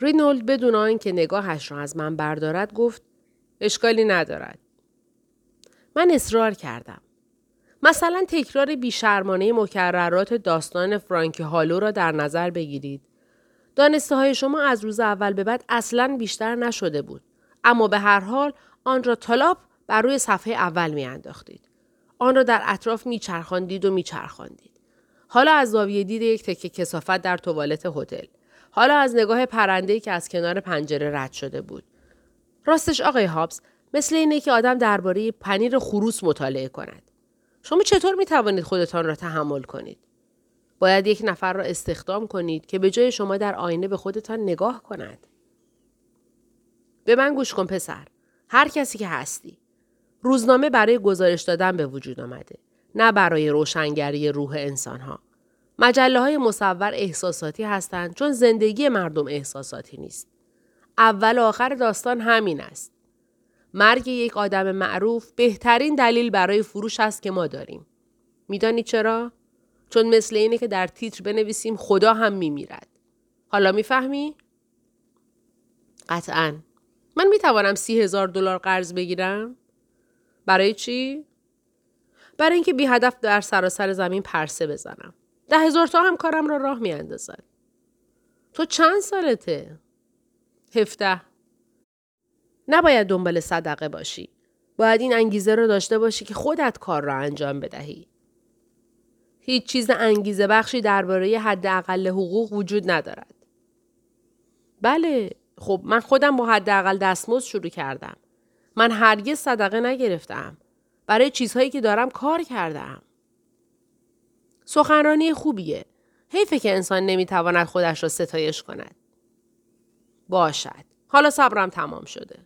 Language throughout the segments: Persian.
رینولد بدون آنکه نگاهش را از من بردارد گفت اشکالی ندارد. من اصرار کردم. مثلا تکرار بیشرمانه مکررات داستان فرانک هالو را در نظر بگیرید. دانسته های شما از روز اول به بعد اصلا بیشتر نشده بود. اما به هر حال آن را تالاپ بر روی صفحه اول می انداختید. آن را در اطراف میچرخاندید و میچرخاندید. حالا از زاویه دید یک تکه کسافت در توالت هتل. حالا از نگاه پرنده که از کنار پنجره رد شده بود. راستش آقای هابز مثل اینه که آدم درباره پنیر خروس مطالعه کند. شما چطور می توانید خودتان را تحمل کنید؟ باید یک نفر را استخدام کنید که به جای شما در آینه به خودتان نگاه کند. به من گوش کن پسر. هر کسی که هستی. روزنامه برای گزارش دادن به وجود آمده. نه برای روشنگری روح انسانها. مجله های مصور احساساتی هستند چون زندگی مردم احساساتی نیست. اول و آخر داستان همین است. مرگ یک آدم معروف بهترین دلیل برای فروش است که ما داریم. میدانی چرا؟ چون مثل اینه که در تیتر بنویسیم خدا هم میمیرد. حالا می‌فهمی؟ قطعا. من می‌توانم سی هزار دلار قرض بگیرم؟ برای چی؟ برای اینکه بی هدف در سراسر زمین پرسه بزنم. ده هزار تا هم کارم را راه می اندازد. تو چند سالته؟ هفته. نباید دنبال صدقه باشی. باید این انگیزه رو داشته باشی که خودت کار را انجام بدهی. هیچ چیز انگیزه بخشی درباره حداقل حقوق وجود ندارد. بله، خب من خودم با حداقل دستمزد شروع کردم. من هرگز صدقه نگرفتم. برای چیزهایی که دارم کار کردم. سخنرانی خوبیه. حیفه که انسان نمی‌تواند خودش را ستایش کند. باشد. حالا صبرم تمام شده.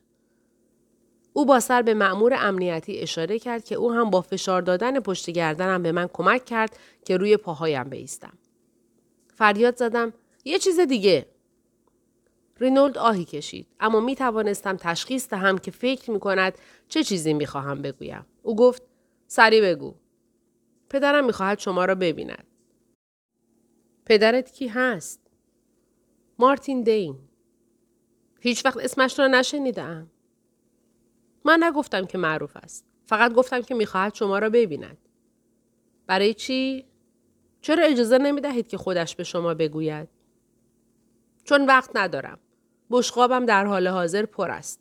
او با سر به مأمور امنیتی اشاره کرد که او هم با فشار دادن پشت گردنم به من کمک کرد که روی پاهایم بیستم. فریاد زدم یه چیز دیگه. رینولد آهی کشید اما می توانستم تشخیص دهم که فکر می کند چه چیزی می خواهم بگویم. او گفت سری بگو. پدرم می خواهد شما را ببیند. پدرت کی هست؟ مارتین دین. هیچ وقت اسمش را نشنیدم. من نگفتم که معروف است. فقط گفتم که می‌خواهد شما را ببیند. برای چی؟ چرا اجازه نمی دهید که خودش به شما بگوید؟ چون وقت ندارم. بشقابم در حال حاضر پر است.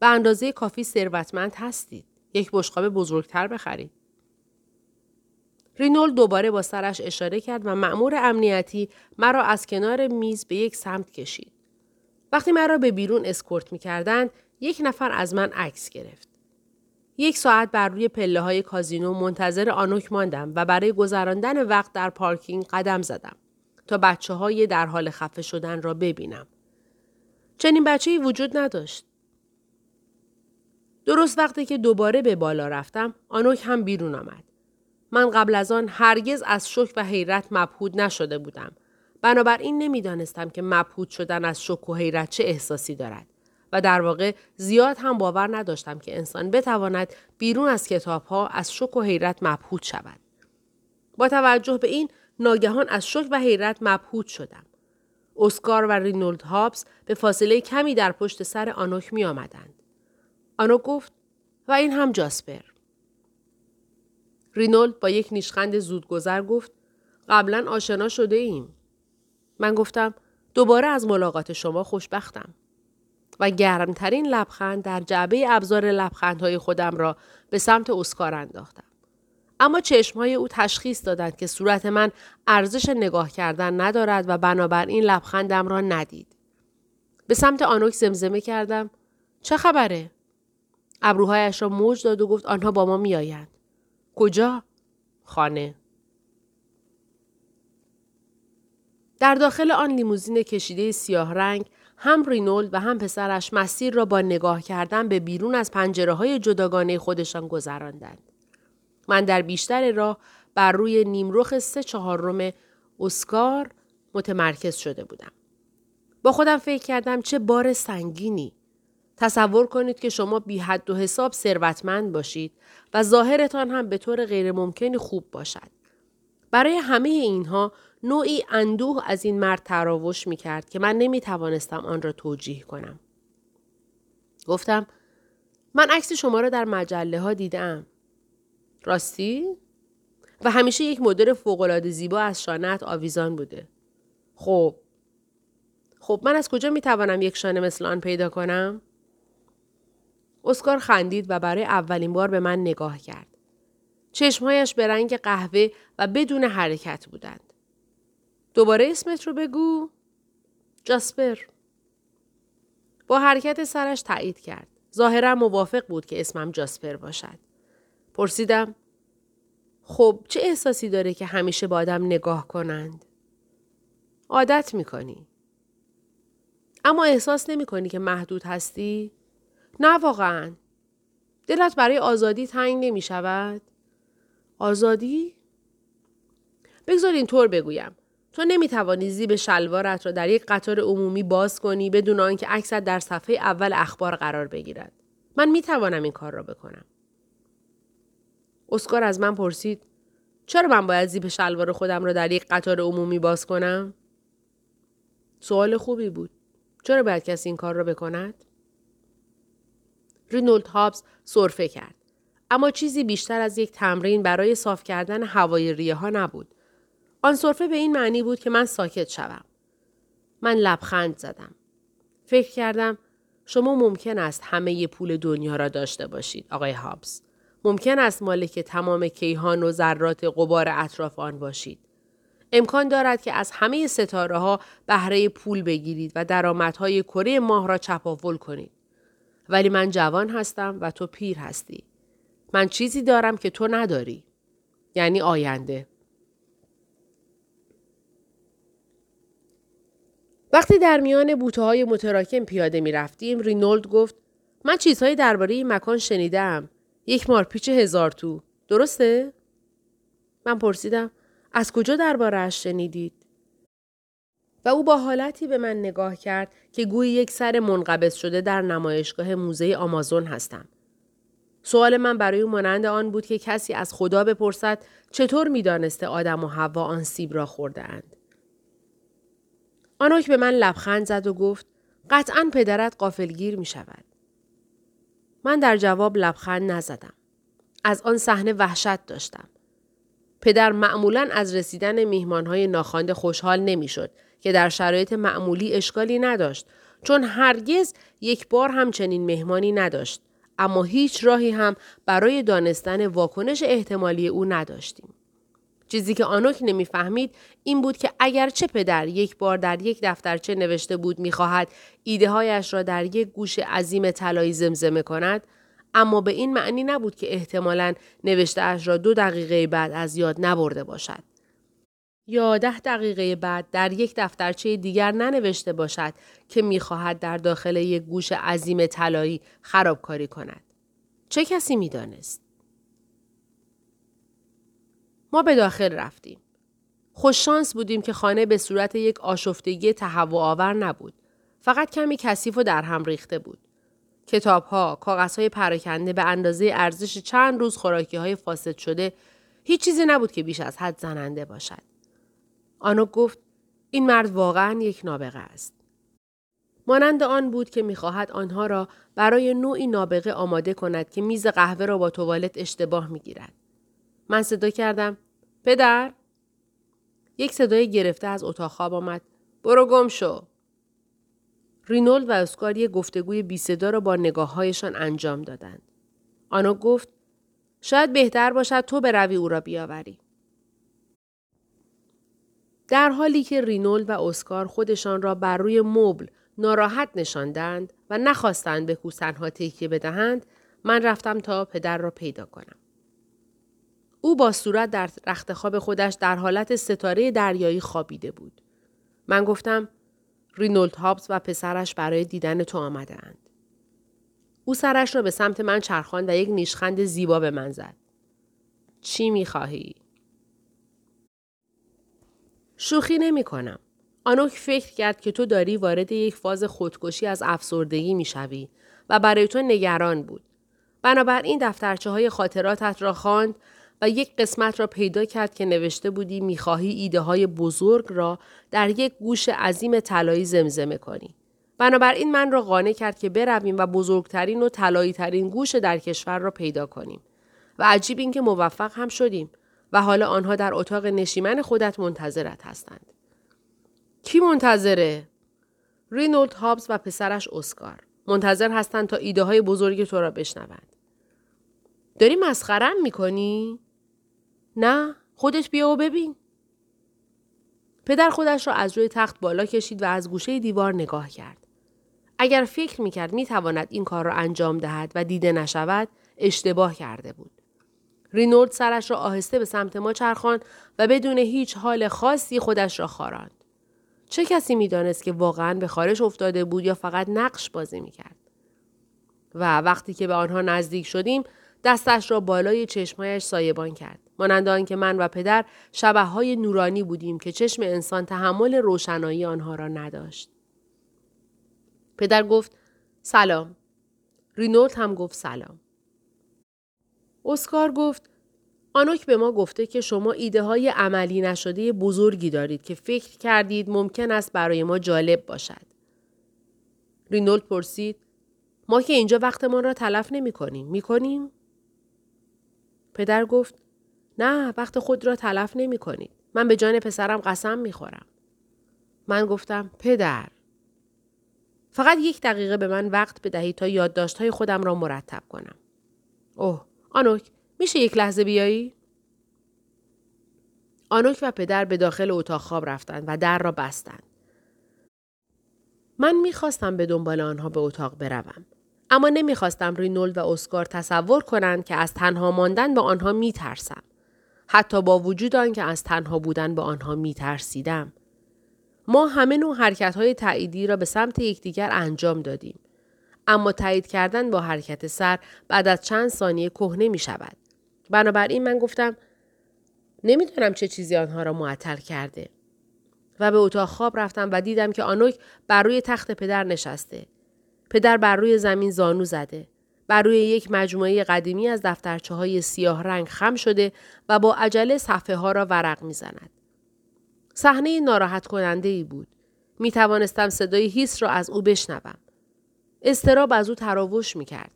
به اندازه کافی ثروتمند هستید. یک بشقاب بزرگتر بخرید. رینول دوباره با سرش اشاره کرد و مأمور امنیتی مرا از کنار میز به یک سمت کشید. وقتی مرا به بیرون اسکورت می کردن، یک نفر از من عکس گرفت. یک ساعت بر روی پله های کازینو منتظر آنوک ماندم و برای گذراندن وقت در پارکینگ قدم زدم تا بچه های در حال خفه شدن را ببینم. چنین بچه ای وجود نداشت. درست وقتی که دوباره به بالا رفتم آنوک هم بیرون آمد. من قبل از آن هرگز از شک و حیرت مبهود نشده بودم. بنابراین نمی‌دانستم که مبهود شدن از شک و حیرت چه احساسی دارد. و در واقع زیاد هم باور نداشتم که انسان بتواند بیرون از کتاب ها از شک و حیرت مبهوت شود. با توجه به این ناگهان از شک و حیرت مبهوت شدم. اسکار و رینولد هابس به فاصله کمی در پشت سر آنوک می آمدند. آنوک گفت و این هم جاسپر. رینولد با یک نیشخند زودگذر گفت قبلا آشنا شده ایم. من گفتم دوباره از ملاقات شما خوشبختم. و گرمترین لبخند در جعبه ابزار لبخندهای خودم را به سمت اسکار انداختم. اما چشمهای او تشخیص دادند که صورت من ارزش نگاه کردن ندارد و بنابراین لبخندم را ندید. به سمت آنوک زمزمه کردم چه خبره؟ ابروهایش را موج داد و گفت آنها با ما میآیند. کجا؟ خانه. در داخل آن لیموزین کشیده سیاه رنگ هم رینولد و هم پسرش مسیر را با نگاه کردن به بیرون از پنجره های جداگانه خودشان گذراندند. من در بیشتر راه بر روی نیمرخ سه چهارم اسکار متمرکز شده بودم. با خودم فکر کردم چه بار سنگینی. تصور کنید که شما بی حد و حساب ثروتمند باشید و ظاهرتان هم به طور غیرممکنی خوب باشد. برای همه اینها نوعی اندوه از این مرد تراوش می کرد که من نمی توانستم آن را توجیه کنم. گفتم من عکس شما را در مجله ها دیدم. راستی؟ و همیشه یک مدل فوقالعاده زیبا از شانت آویزان بوده. خب خب من از کجا می توانم یک شانه مثل آن پیدا کنم؟ اسکار خندید و برای اولین بار به من نگاه کرد. چشمهایش به رنگ قهوه و بدون حرکت بودند. دوباره اسمت رو بگو. جاسپر. با حرکت سرش تایید کرد. ظاهرا موافق بود که اسمم جاسپر باشد. پرسیدم خب چه احساسی داره که همیشه با آدم نگاه کنند؟ عادت می‌کنی. اما احساس نمی کنی که محدود هستی؟ نه واقعا. دلت برای آزادی تنگ نمی شود؟ آزادی؟ بگذار اینطور بگویم. تو نمی توانی زیب شلوارت را در یک قطار عمومی باز کنی بدون آنکه عکست در صفحه اول اخبار قرار بگیرد. من می توانم این کار را بکنم. اسکار از من پرسید چرا من باید زیب شلوار خودم را در یک قطار عمومی باز کنم؟ سوال خوبی بود. چرا باید کسی این کار را بکند؟ رینولد هابز سرفه کرد. اما چیزی بیشتر از یک تمرین برای صاف کردن هوای ریه ها نبود. آن سرفه به این معنی بود که من ساکت شوم. من لبخند زدم. فکر کردم شما ممکن است همه پول دنیا را داشته باشید آقای هابز. ممکن است مالک تمام کیهان و ذرات قبار اطراف آن باشید. امکان دارد که از همه ستاره ها بهره پول بگیرید و درآمدهای کره ماه را چپاول کنید. ولی من جوان هستم و تو پیر هستی. من چیزی دارم که تو نداری. یعنی آینده. وقتی در میان بوته های متراکم پیاده می رفتیم رینولد گفت من چیزهایی درباره این مکان شنیدم. یک مارپیچ هزار تو. درسته؟ من پرسیدم از کجا دربارهاش شنیدید؟ و او با حالتی به من نگاه کرد که گویی یک سر منقبض شده در نمایشگاه موزه آمازون هستم. سوال من برای او مانند آن بود که کسی از خدا بپرسد چطور می‌دانسته آدم و حوا آن سیب را خورده اند. آنوک به من لبخند زد و گفت قطعا پدرت قافلگیر می شود. من در جواب لبخند نزدم. از آن صحنه وحشت داشتم. پدر معمولا از رسیدن میهمانهای ناخوانده خوشحال نمی‌شد که در شرایط معمولی اشکالی نداشت چون هرگز یک بار هم چنین مهمانی نداشت اما هیچ راهی هم برای دانستن واکنش احتمالی او نداشتیم. چیزی که آنوک نمی‌فهمید این بود که اگرچه پدر یک بار در یک دفترچه نوشته بود می‌خواهد ایده هایش را در یک گوش عظیم طلایی زمزمه کند اما به این معنی نبود که احتمالا نوشته اش را دو دقیقه بعد از یاد نبرده باشد. یا ده دقیقه بعد در یک دفترچه دیگر ننوشته باشد که می‌خواهد در داخل یک گوش عظیم طلایی خرابکاری کند. چه کسی می‌دانست؟ ما به داخل رفتیم. خوششانس بودیم که خانه به صورت یک آشفتگی تهوع آور نبود. فقط کمی کثیف و در هم ریخته بود. کتاب ها، کاغذ های پراکنده به اندازه ارزش چند روز خوراکی های فاسد شده هیچ چیزی نبود که بیش از حد زننده باشد. آنو گفت این مرد واقعا یک نابغه است. مانند آن بود که می‌خواهد آنها را برای نوعی نابغه آماده کند که میز قهوه را با توالت اشتباه می‌گیرد. من صدا کردم پدر! یک صدای گرفته از اتاق خواب آمد. برو گم شو! رینولد و اسکار یک گفتگوی بی صدا را با نگاههایشان انجام دادند. آنو گفت شاید بهتر باشد تو بروی او را بیاوری. در حالی که رینولد و اسکار خودشان را بر روی مبل ناراحت نشاندند و نخواستند به کوسنها تکیه بدهند من رفتم تا پدر را پیدا کنم او با صورت در رخت خواب خودش در حالت ستاره دریایی خوابیده بود. من گفتم رینولد هابز و پسرش برای دیدن تو آمده اند. او سرش را به سمت من چرخان و یک نیشخند زیبا به من زد. چی می‌خواهی؟ شوخی نمی کنم. آنوک فکر کرد که تو داری وارد یک فاز خودکشی از افسردگی می‌شوی و برای تو نگران بود. بنابراین دفترچه های خاطراتت را خواند و یک قسمت را پیدا کرد که نوشته بودی می‌خواهی ایده های بزرگ را در یک گوش عظیم طلایی زمزمه کنی. بنابراین من را قانع کرد که برویم و بزرگترین و طلایی ترین گوش در کشور را پیدا کنیم. و عجیب اینکه موفق هم شدیم و حالا آنها در اتاق نشیمن خودت منتظرت هستند. کی منتظره؟ رینولد هابز و پسرش اسکار. منتظر هستند تا ایده های بزرگ تو را بشنوند. داری مسخرم می‌کنی؟ نه خودت بیا و ببین. پدر خودش را از روی تخت بالا کشید و از گوشه دیوار نگاه کرد. اگر فکر می‌کرد می‌تواند این کار را انجام دهد و دیده نشود اشتباه کرده بود. رینولد سرش را آهسته به سمت ما چرخان و بدون هیچ حال خاصی خودش را خاراند. چه کسی می‌دانست که واقعا به خارش افتاده بود یا فقط نقش بازی می‌کرد؟ و وقتی که به آنها نزدیک شدیم دستش را بالای چشمهایش سایبان کرد. مانند آنکه من و پدر شبه های نورانی بودیم که چشم انسان تحمل روشنایی آنها را نداشت. پدر گفت سلام. رینولد هم گفت سلام. اسکار گفت آنوک به ما گفته که شما ایده های عملی نشده بزرگی دارید که فکر کردید ممکن است برای ما جالب باشد. رینولد پرسید ما که اینجا وقتمان را تلف نمی کنیم. می کنیم؟ پدر گفت نه وقت خود را تلف نمی کنید. من به جان پسرم قسم می خورم. من گفتم پدر فقط یک دقیقه به من وقت بدهید تا یادداشت‌های خودم را مرتب کنم. اوه آنوک میشه یک لحظه بیایی؟ آنوک و پدر به داخل اتاق خواب رفتند و در را بستند. من می‌خواستم به دنبال آنها به اتاق بروم. اما نمی‌خواستم رینولد و اسکار تصور کنند که از تنها ماندن به آنها میترسم. حتی با وجود آنکه از تنها بودن به آنها میترسیدم. ما همه نوع حرکت های را به سمت یکدیگر انجام دادیم. اما تایید کردن با حرکت سر بعد از چند ثانیه کهنه می شود. بنابراین من گفتم نمی‌دانم چه چیزی آنها را معطل کرده. و به اتاق خواب رفتم و دیدم که آنوک بر روی تخت پدر نشسته. پدر بر روی زمین زانو زده. بر روی یک مجموعه قدیمی از دفترچه های سیاه رنگ خم شده و با عجله صفحه ها را ورق می زند. صحنه ناراحت کننده ای بود. می توانستم صدای هیس را از او بشنوم. استراب از او تراوش می کرد.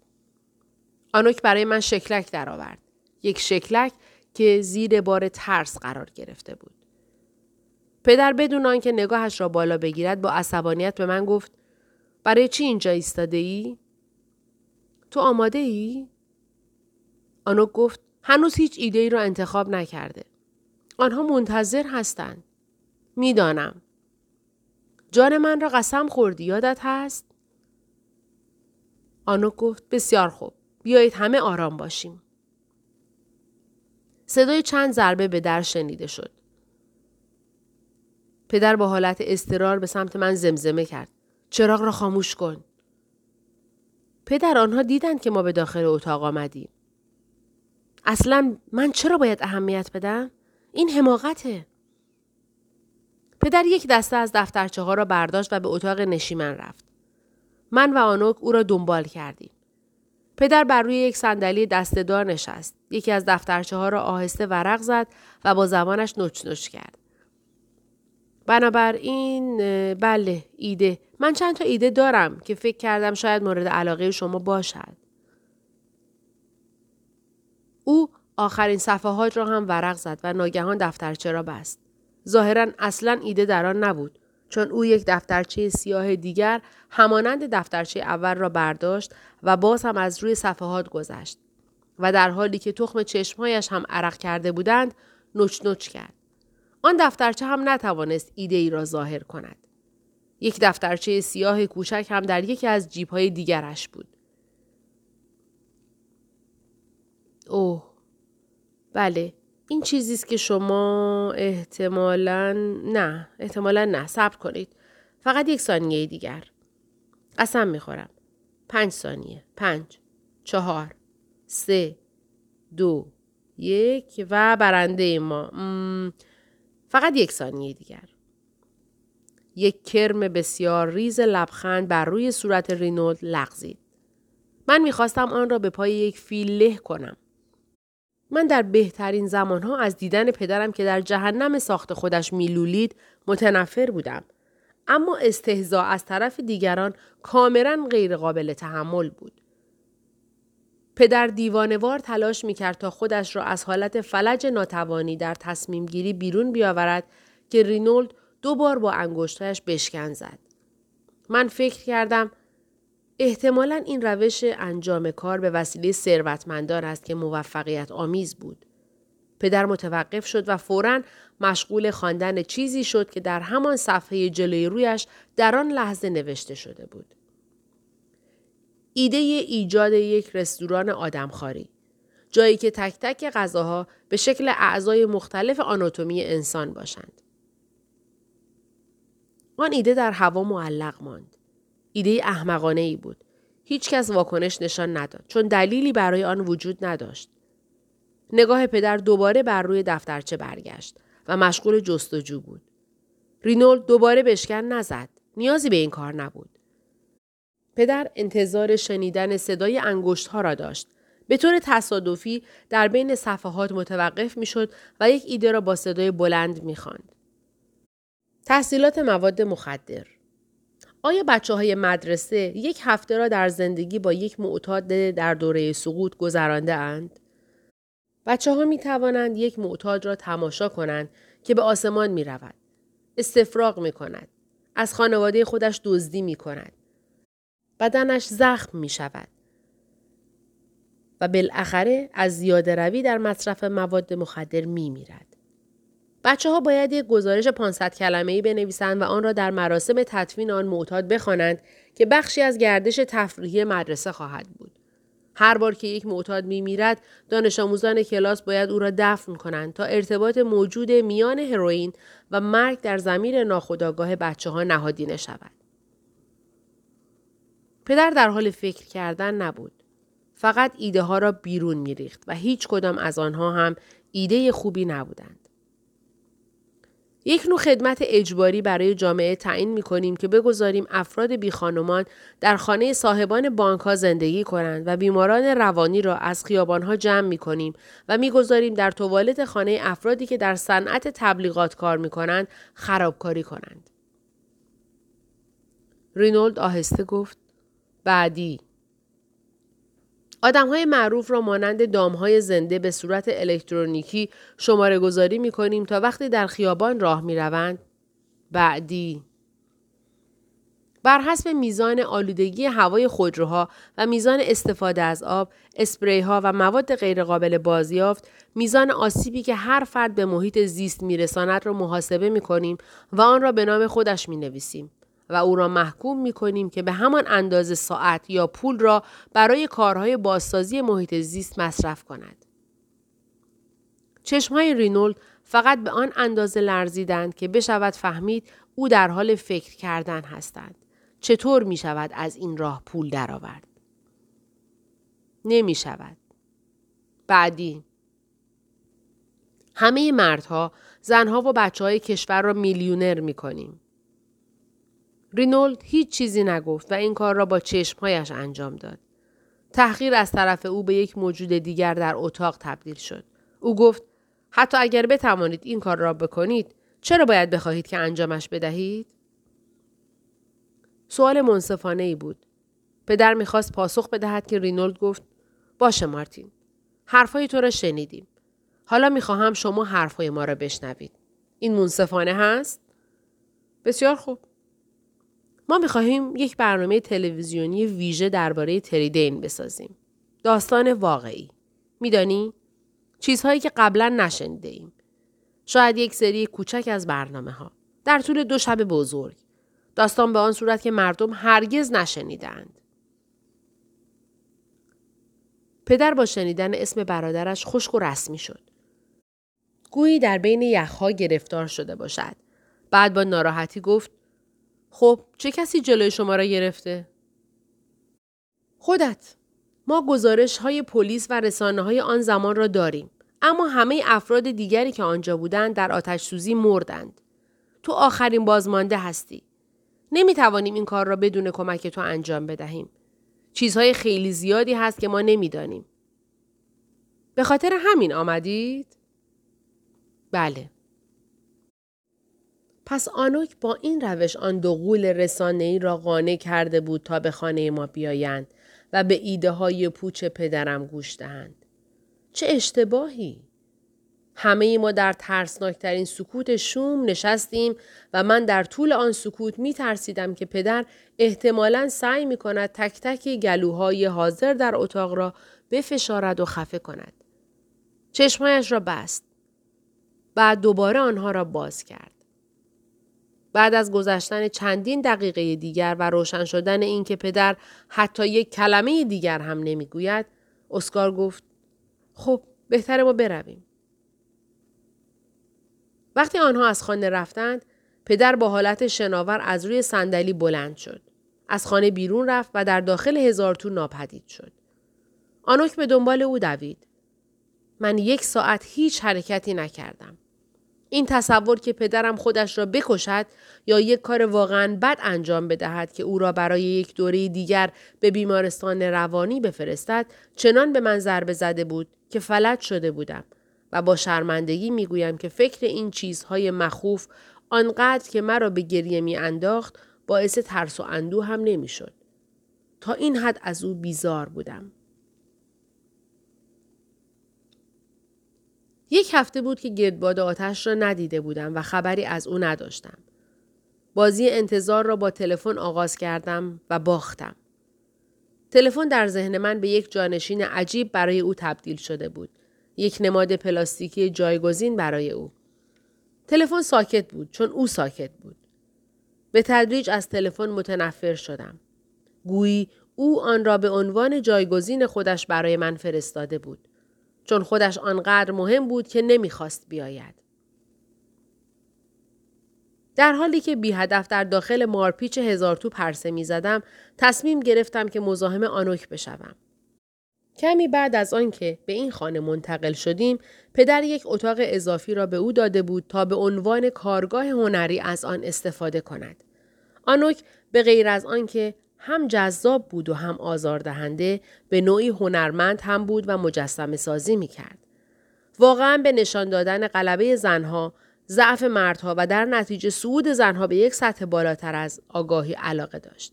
آنوک برای من شکلک درآورد. یک شکلک که زیر بار ترس قرار گرفته بود. پدر بدون آنکه نگاهش را بالا بگیرد با عصبانیت به من گفت برای چی اینجا ایستاده ای؟ تو آماده ای؟ آنوک گفت هنوز هیچ ایده ای را انتخاب نکرده. آنها منتظر هستند. می‌دانم. جان من را قسم خوردی یادت هست؟ آنوک گفت بسیار خوب. بیایید همه آرام باشیم. صدای چند ضربه به در شنیده شد. پدر با حالت استرار به سمت من زمزمه کرد. چراغ را خاموش کن. پدر آنها دیدند که ما به داخل اتاق آمدیم. اصلا من چرا باید اهمیت بدم؟ این حماقته. پدر یک دسته از دفترچه ها را برداشت و به اتاق نشیمن رفت. من و آنوک او را دنبال کردیم. پدر بر روی یک صندلی دستهدار نشست. یکی از دفترچه ها را آهسته ورق زد و با زبانش نوچ نوچ کرد. بنابراین بله ایده من چند تا ایده دارم که فکر کردم شاید مورد علاقه شما باشد. او آخرین صفحات را هم ورق زد و ناگهان دفترچه را بست. ظاهرا اصلا ایده در آن نبود چون او یک دفترچه سیاه دیگر همانند دفترچه اول را برداشت و باز هم از روی صفحات گذشت و در حالی که تخم چشمهایش هم عرق کرده بودند نوچ نوچ کرد. آن دفترچه هم نتوانست ایده ای را ظاهر کند. یک دفترچه سیاه کوچک هم در یکی از جیبهای دیگرش بود. اوه بله این چیزی است که شما احتمالا نه احتمالا نه. صبر کنید. فقط یک ثانیه دیگر. قسم می‌خورم. پنج ثانیه. پنج چهار سه دو یک و برنده ما. فقط یک ثانیه دیگر. یک کرم بسیار ریز لبخند بر روی صورت رینولد لغزید. من می‌خواستم آن را به پای یک فیل له کنم. من در بهترین زمانها از دیدن پدرم که در جهنم ساخت خودش میلولید متنفر بودم. اما استهزا از طرف دیگران کاملا غیرقابل تحمل بود. پدر دیوانوار تلاش می‌کرد تا خودش را از حالت فلج ناتوانی در تصمیم گیری بیرون بیاورد که رینولد دو بار با انگشتهایش بشکن زد. من فکر کردم احتمالا این روش انجام کار به وسیله ثروتمندان است که موفقیت آمیز بود. پدر متوقف شد و فورا مشغول خواندن چیزی شد که در همان صفحه جلوی رویش در آن لحظه نوشته شده بود. ایده ایجاد یک رستوران آدمخواری جایی که تک تک غذاها به شکل اعضای مختلف آناتومی انسان باشند. آن ایده در هوا معلق ماند. ایده احمقانه ای بود. هیچ کس واکنش نشان نداد چون دلیلی برای آن وجود نداشت. نگاه پدر دوباره بر روی دفترچه برگشت و مشغول جستجو بود. رینولد دوباره بشکن نزد. نیازی به این کار نبود. پدر انتظار شنیدن صدای انگشت ها را داشت. به طور تصادفی در بین صفحات متوقف می شد و یک ایده را با صدای بلند می خاند. تحصیلات مواد مخدر آیا بچه های مدرسه یک هفته را در زندگی با یک معتاد در دوره سقوط گذرانده اند؟ بچه ها می توانند یک معتاد را تماشا کنند که به آسمان می رود. استفراغ می کند. از خانواده خودش دزدی می کند. بدنش زخم می شود. و بالاخره از زیاده روی در مصرف مواد مخدر می میرد. بچه ها باید یک گزارش 500 کلمه ای بنویسند و آن را در مراسم تدفین آن معتاد بخوانند که بخشی از گردش تفریحی مدرسه خواهد بود. هر بار که یک معتاد میرد دانش آموزان کلاس باید او را دفن کنند تا ارتباط موجود میان هروئین و مرگ در زمیر ناخودآگاه بچه ها نهادینه شود. پدر در حال فکر کردن نبود. فقط ایده ها را بیرون میریخت و هیچ کدام از آنها هم ایده خوبی نبودند. یک نوع خدمت اجباری برای جامعه تعیین می کنیم که بگذاریم افراد بیخانمان در خانه صاحبان بانک ها زندگی کنند و بیماران روانی را از خیابان ها جمع می کنیم و می‌گذاریم در توالت خانه افرادی که در صنعت تبلیغات کار می کنند خرابکاری کنند. رینولد آهسته گفت بعدی آدم های معروف را مانند دام های زنده به صورت الکترونیکی شماره گذاری می کنیم تا وقتی در خیابان راه می روند. بعدی بر حسب میزان آلودگی هوای خودروها و میزان استفاده از آب، اسپری ها و مواد غیرقابل بازیافت، میزان آسیبی که هر فرد به محیط زیست میرساند را محاسبه می کنیم و آن را به نام خودش می نویسیم. و او را محکوم می کنیم که به همان اندازه ساعت یا پول را برای کارهای بازسازی محیط زیست مصرف کند. چشمهای رینولد فقط به آن اندازه لرزیدند که بشود فهمید او در حال فکر کردن هستند. چطور می شود از این راه پول درآورد؟ نمی شود. بعدی همه مردها، زنها و بچه های کشور را میلیونر می کنیم. رینولد هیچ چیزی نگفت و این کار را با چشمهایش انجام داد. تحقیر از طرف او به یک موجود دیگر در اتاق تبدیل شد. او گفت حتی اگر بتوانید این کار را بکنید چرا باید بخواهید که انجامش بدهید؟ سوال منصفانه ای بود. پدر می‌خواست پاسخ بدهد که رینولد گفت باشه مارتین. حرفهای تو را شنیدیم. حالا می‌خواهم شما حرفهای ما را بشنوید. این منصفانه هست؟ بسیار خوب. ما می‌خواهیم یک برنامه تلویزیونی ویژه درباره تریدین بسازیم. داستان واقعی. میدانی؟ چیزهایی که قبلا نشنیده ایم. شاید یک سری کوچک از برنامه ها. در طول دو شب بزرگ. داستان به آن صورت که مردم هرگز نشنیدند. پدر با شنیدن اسم برادرش خشک و رسمی شد. گویی در بین یخها گرفتار شده باشد. بعد با ناراحتی گفت خب چه کسی جلوی شما را گرفته؟ خودت. ما گزارش های پلیس و رسانه های آن زمان را داریم. اما همه افراد دیگری که آنجا بودند در آتش سوزی مردند. تو آخرین بازمانده هستی. نمی توانیم این کار را بدون کمک تو انجام بدهیم. چیزهای خیلی زیادی هست که ما نمی‌دانیم. به خاطر همین آمدید؟ بله. پس آنوک با این روش آن دو غول رسانه ای را قانع کرده بود تا به خانه ما بیایند و به ایده های پوچ پدرم گوش دهند. چه اشتباهی؟ همه ما در ترسناکترین سکوت شوم نشستیم و من در طول آن سکوت می ترسیدم که پدر احتمالا سعی می کند تک تک گلوهای حاضر در اتاق را بفشارد و خفه کند. چشمایش را بست. بعد دوباره آنها را باز کرد. بعد از گذشتن چندین دقیقه دیگر و روشن شدن اینکه پدر حتی یک کلمه دیگر هم نمی‌گوید اسکار گفت خب بهتر ما برویم. وقتی آنها از خانه رفتند پدر با حالت شناور از روی صندلی بلند شد. از خانه بیرون رفت و در داخل هزار تو ناپدید شد. آنوک به دنبال او دوید. من یک ساعت هیچ حرکتی نکردم. این تصور که پدرم خودش را بکشد یا یک کار واقعا بد انجام بدهد که او را برای یک دوره دیگر به بیمارستان روانی بفرستد چنان به من ضربه زده بود که فلج شده بودم و با شرمندگی می‌گویم که فکر این چیزهای مخوف آنقدر که مرا به گریه می انداخت باعث ترس و اندوه هم نمی‌شد. تا این حد از او بیزار بودم. یک هفته بود که گردباد آتش را ندیده بودم و خبری از او نداشتم. بازی انتظار را با تلفن آغاز کردم و باختم. تلفن در ذهن من به یک جانشین عجیب برای او تبدیل شده بود. یک نماد پلاستیکی جایگزین برای او. تلفن ساکت بود چون او ساکت بود. به تدریج از تلفن متنفر شدم. گویی او آن را به عنوان جایگزین خودش برای من فرستاده بود. چون خودش آنقدر مهم بود که نمی‌خواست بیاید. در حالی که بی هدف در داخل مارپیچ هزار تو پرسه می زدم، تصمیم گرفتم که مزاحم آنوک بشوم. کمی بعد از آنکه به این خانه منتقل شدیم، پدر یک اتاق اضافی را به او داده بود تا به عنوان کارگاه هنری از آن استفاده کند. آنوک به غیر از آنکه هم جذاب بود و هم آزاردهنده به نوعی هنرمند هم بود و مجسم سازی می کرد. واقعا به نشان دادن غلبه زنها، ضعف مردها و در نتیجه صعود زنها به یک سطح بالاتر از آگاهی علاقه داشت.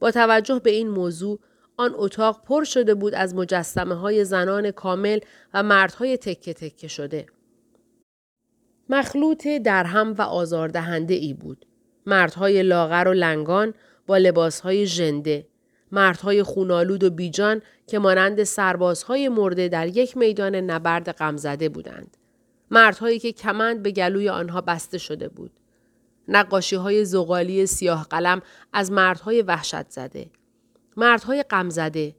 با توجه به این موضوع آن اتاق پر شده بود از مجسمه های زنان کامل و مردهای تکه تکه شده. مخلوط درهم و آزاردهنده ای بود. مردهای لاغر و لنگان با لباسهای ژنده مردهای خونالود و بیجان که مانند سربازهای مرده در یک میدان نبرد غمزده بودند مردهایی که کمند به گلوی آنها بسته شده بود نقاشی های زغالی سیاه قلم از مردهای وحشت زده مردهای غمزده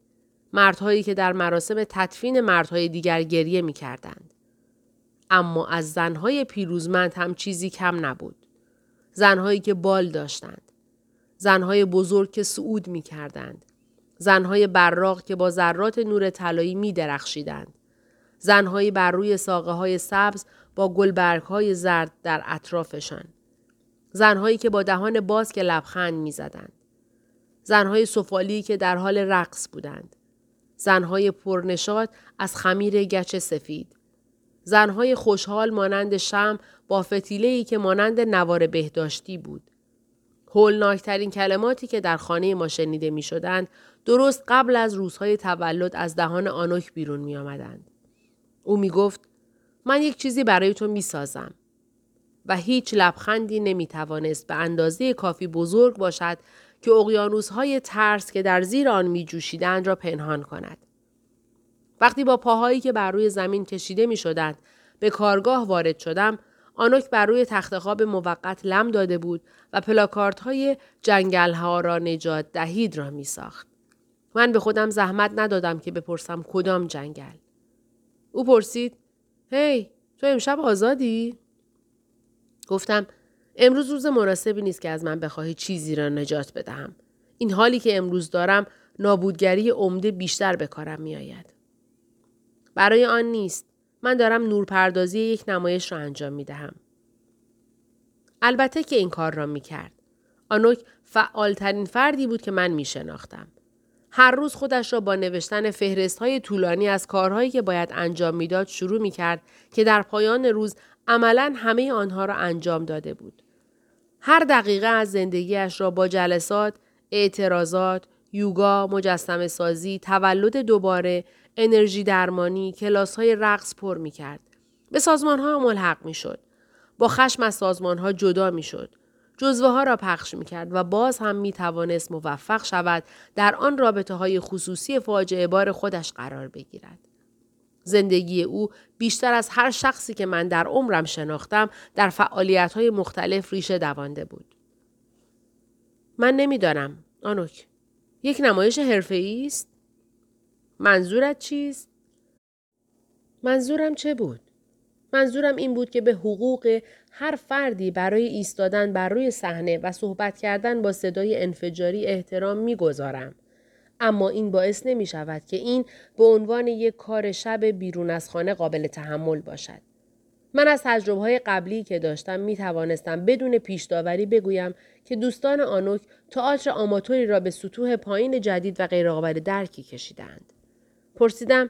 مردهایی که در مراسم تدفین مردهای دیگر گریه می کردند. اما از زنهای پیروزمند هم چیزی کم نبود. زنهایی که بال داشتند. زنهای بزرگ که صعود می کردند. زنهای براق که با ذرات نور طلایی می درخشیدند. زنهایی بر روی ساقه های سبز با گلبرگ های زرد در اطرافشان. زنهایی که با دهان باز که لبخند می زدند. زنهای سفالی که در حال رقص بودند. زنهای پرنشاد از خمیر گچ سفید. زنهای خوشحال مانند شم با فتیله‌ای که مانند نوار بهداشتی بود. هولناکترین کلماتی که در خانه ما شنیده می شدند درست قبل از روزهای تولد از دهان آنوک بیرون می آمدند. او می گفت من یک چیزی برای تو می سازم. و هیچ لبخندی نمی توانست به اندازه کافی بزرگ باشد که اقیانوس های ترس که در زیر آن می جوشیدند را پنهان کند. وقتی با پاهایی که بر روی زمین کشیده می شدند به کارگاه وارد شدم آنوک بر روی تخت خواب موقت لم داده بود و پلاکارت های جنگل ها را نجات دهید را می ساخت. من به خودم زحمت ندادم که بپرسم کدام جنگل. او پرسید هی تو امشب آزادی؟ گفتم امروز روز مناسبی نیست که از من بخواهی چیزی را نجات بدهم. این حالی که امروز دارم نابودگری عمده بیشتر به کارم می آید. برای آن نیست. من دارم نورپردازی یک نمایش را انجام می دهم. البته که این کار را می کرد. آنوک فعالترین فردی بود که من می شناختم. هر روز خودش را با نوشتن فهرست های طولانی از کارهایی که باید انجام می‌داد شروع می کرد که در پایان روز عملا همه آنها را انجام داده بود. هر دقیقه از زندگیش را با جلسات، اعتراضات، یوگا، مجسم سازی، تولد دوباره، انرژی درمانی، کلاس های رقص پر می کرد. به سازمان ها ملحق می شد. با خشم از سازمان ها جدا می شد. جزوه ها را پخش می کرد و باز هم می توانست موفق شود در آن رابطه های خصوصی فاجعه بار خودش قرار بگیرد. زندگی او بیشتر از هر شخصی که من در عمرم شناختم در فعالیت های مختلف ریشه دوانده بود. من نمی‌دانم آنوک یک نمایش حرفه است؟ منظورت چیست؟ منظورم چه بود؟ منظورم این بود که به حقوق هر فردی برای ایستادن بر روی صحنه و صحبت کردن با صدای انفجاری احترام می‌گذارم. اما این باعث نمی شود که این به عنوان یک کار شب بیرون از خانه قابل تحمل باشد. من از تجربه های قبلی که داشتم می توانستم بدون پیش داوری بگویم که دوستان آنوک تئاتر آماتوری را به سطوح پایین جدید و غیرقابل درکی کشیدند. پرسیدم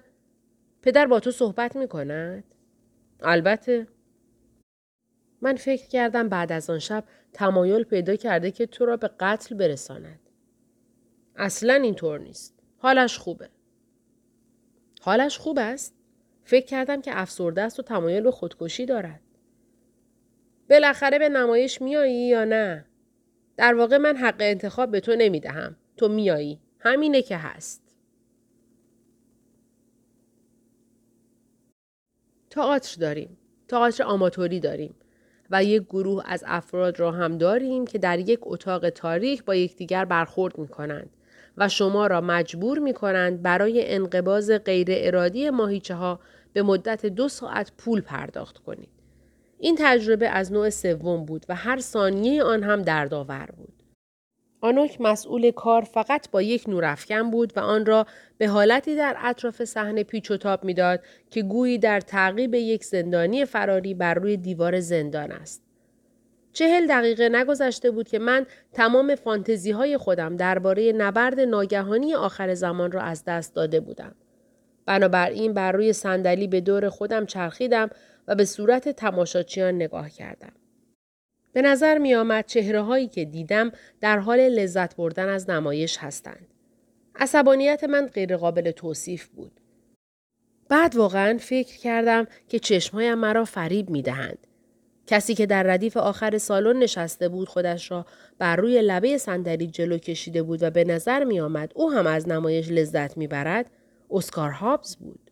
پدر با تو صحبت می کند؟ البته. من فکر کردم بعد از آن شب تمایل پیدا کرده که تو را به قتل برساند. اصلا اینطور نیست. حالش خوبه. حالش خوب است؟ فکر کردم که افسرده است و تمایل به خودکشی دارد. بالاخره به نمایش میایی یا نه؟ در واقع من حق انتخاب به تو نمی دهم. تو میایی. همینه که هست. تئاتر داریم. تئاتر آماتوری داریم. و یک گروه از افراد را هم داریم که در یک اتاق تاریخ با یکدیگر برخورد می کنند و شما را مجبور می کنند برای انقباز غیر ارادی ماهیچه ها به مدت دو ساعت پول پرداخت کنید. این تجربه از نوع سوم بود و هر ثانیه آن هم دردآور بود. آنوک مسئول کار فقط با یک نورافکن بود و آن را به حالتی در اطراف صحنه پیچ و تاب می‌داد که گویی در تعقیب یک زندانی فراری بر روی دیوار زندان است. چهل دقیقه نگذشته بود که من تمام فانتزی های خودم درباره نبرد ناگهانی آخر زمان را از دست داده بودم. بنابراین بر روی صندلی به دور خودم چرخیدم و به صورت تماشاچیان نگاه کردم. به نظر می آمد چهره هایی که دیدم در حال لذت بردن از نمایش هستند. عصبانیت من غیرقابل توصیف بود. بعد واقعا فکر کردم که چشمهایم مرا فریب می دهند. کسی که در ردیف آخر سالن نشسته بود خودش را بر روی لبه صندلی جلو کشیده بود و به نظر می آمد او هم از نمایش لذت می برد اسکار هابز بود.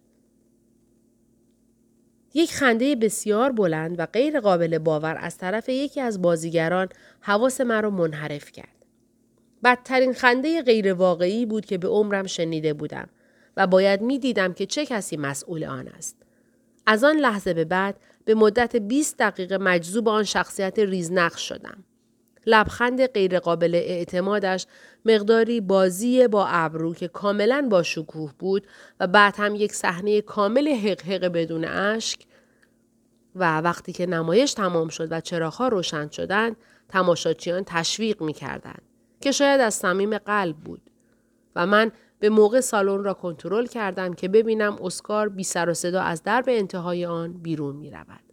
یک خنده بسیار بلند و غیر قابل باور از طرف یکی از بازیگران حواس مرا منحرف کرد. بدترین خنده غیر واقعی بود که به عمرم شنیده بودم و باید می دیدم که چه کسی مسئول آن است. از آن لحظه به بعد به مدت 20 دقیقه مجذوب آن شخصیت ریزنقش شدم. لبخند غیرقابل اعتمادش مقداری بازی با ابرو که کاملا با شکوه بود و بعد هم یک صحنه کامل حقحق بدون اشک و وقتی که نمایش تمام شد و چراغها روشن شدند تماشاچیان تشویق می کردند که شاید از صمیم قلب بود و من به موقع سالن را کنترل کردم که ببینم اسکار بی سر و صدا از درب انتهای آن بیرون می رود.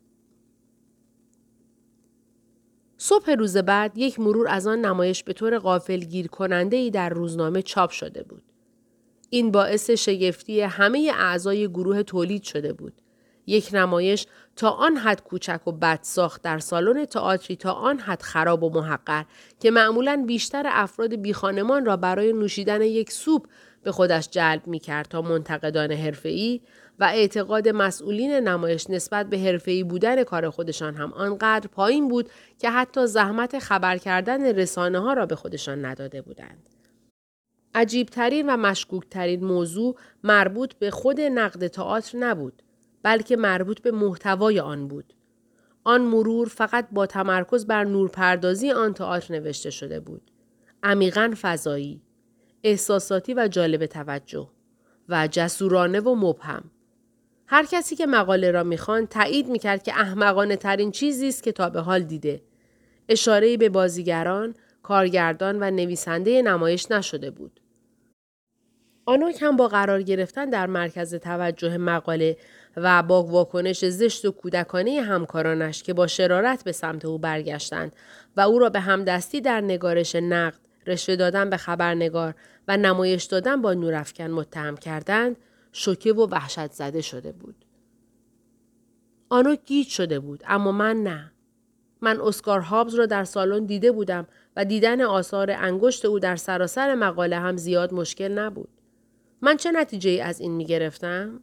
صبح روز بعد یک مرور از آن نمایش به طور غافل گیر کننده ای در روزنامه چاپ شده بود. این باعث شگفتی همه اعضای گروه تولید شده بود. یک نمایش تا آن حد کوچک و بد ساخت در سالن تئاتری تا آن حد خراب و محقر که معمولا بیشتر افراد بیخانمان را برای نوشیدن یک سوپ به خودش جلب می کرد تا منتقدان حرفه‌ای و اعتقاد مسئولین نمایش نسبت به حرفه‌ای بودن کار خودشان هم آنقدر پایین بود که حتی زحمت خبر کردن رسانه ها را به خودشان نداده بودند. عجیبترین و مشکوکترین موضوع مربوط به خود نقد تئاتر نبود بلکه مربوط به محتوای آن بود. آن مرور فقط با تمرکز بر نورپردازی آن تئاتر نوشته شده بود. عمیقا فضایی، احساساتی و جالب توجه و جسورانه و مبهم. هر کسی که مقاله را می‌خوان تایید می‌کرد که احمقانه ترین چیزی است که تا به حال دیده. اشاره به بازیگران، کارگردان و نویسنده نمایش نشده بود. آنوک هم با قرار گرفتن در مرکز توجه مقاله و با واکنش زشت و کودکانه همکارانش که با شرارت به سمت او برگشتند و او را به همدستی در نگارش نقد، رشوه دادن به خبرنگار و نمایش دادن با نورافکن متهم کردند، شوکه و وحشت زده شده بود. آنوک گیج شده بود اما من نه. من اسکار هابز را در سالن دیده بودم و دیدن آثار انگشت او در سراسر مقاله هم زیاد مشکل نبود. من چه نتیجه از این می گرفتم؟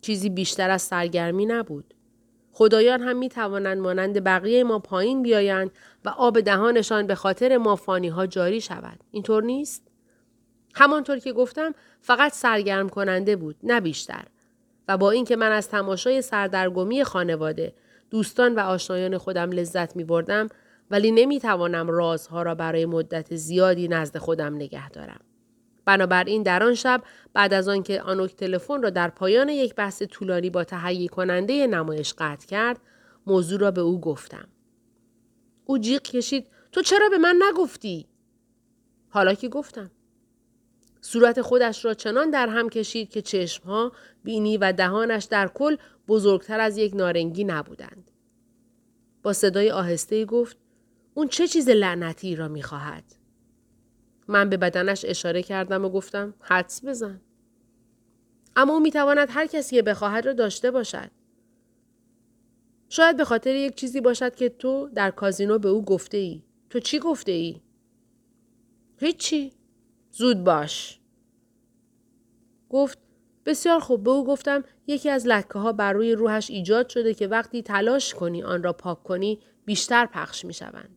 چیزی بیشتر از سرگرمی نبود. خدایان هم می توانند مانند بقیه ما پایین بیایند و آب دهانشان به خاطر ما فانی ها جاری شود. اینطور نیست؟ همانطور که گفتم فقط سرگرم کننده بود نه بیشتر. و با اینکه من از تماشای سردرگمی خانواده دوستان و آشنایان خودم لذت می بردم ولی نمی توانم رازها را برای مدت زیادی نزد خودم نگه دارم. بنابراین در آن شب بعد از آنکه آنوک تلفن را در پایان یک بحث طولانی با تهیه کننده نمایش قطع کرد موضوع را به او گفتم او جیغ کشید تو چرا به من نگفتی حالا که گفتم صورت خودش را چنان در هم کشید که چشمها بینی و دهانش در کل بزرگتر از یک نارنگی نبودند با صدای آهسته گفت اون چه چیز لعنتی را می‌خواهد من به بدنش اشاره کردم و گفتم حدس بزن. اما او می‌تواند هر کسی بخواهد را داشته باشد. شاید به خاطر یک چیزی باشد که تو در کازینو به او گفته ای. تو چی گفته ای؟ هیچی. زود باش. گفت بسیار خوب به او گفتم یکی از لکه ها بر روی روحش ایجاد شده که وقتی تلاش کنی آن را پاک کنی بیشتر پخش می شوند.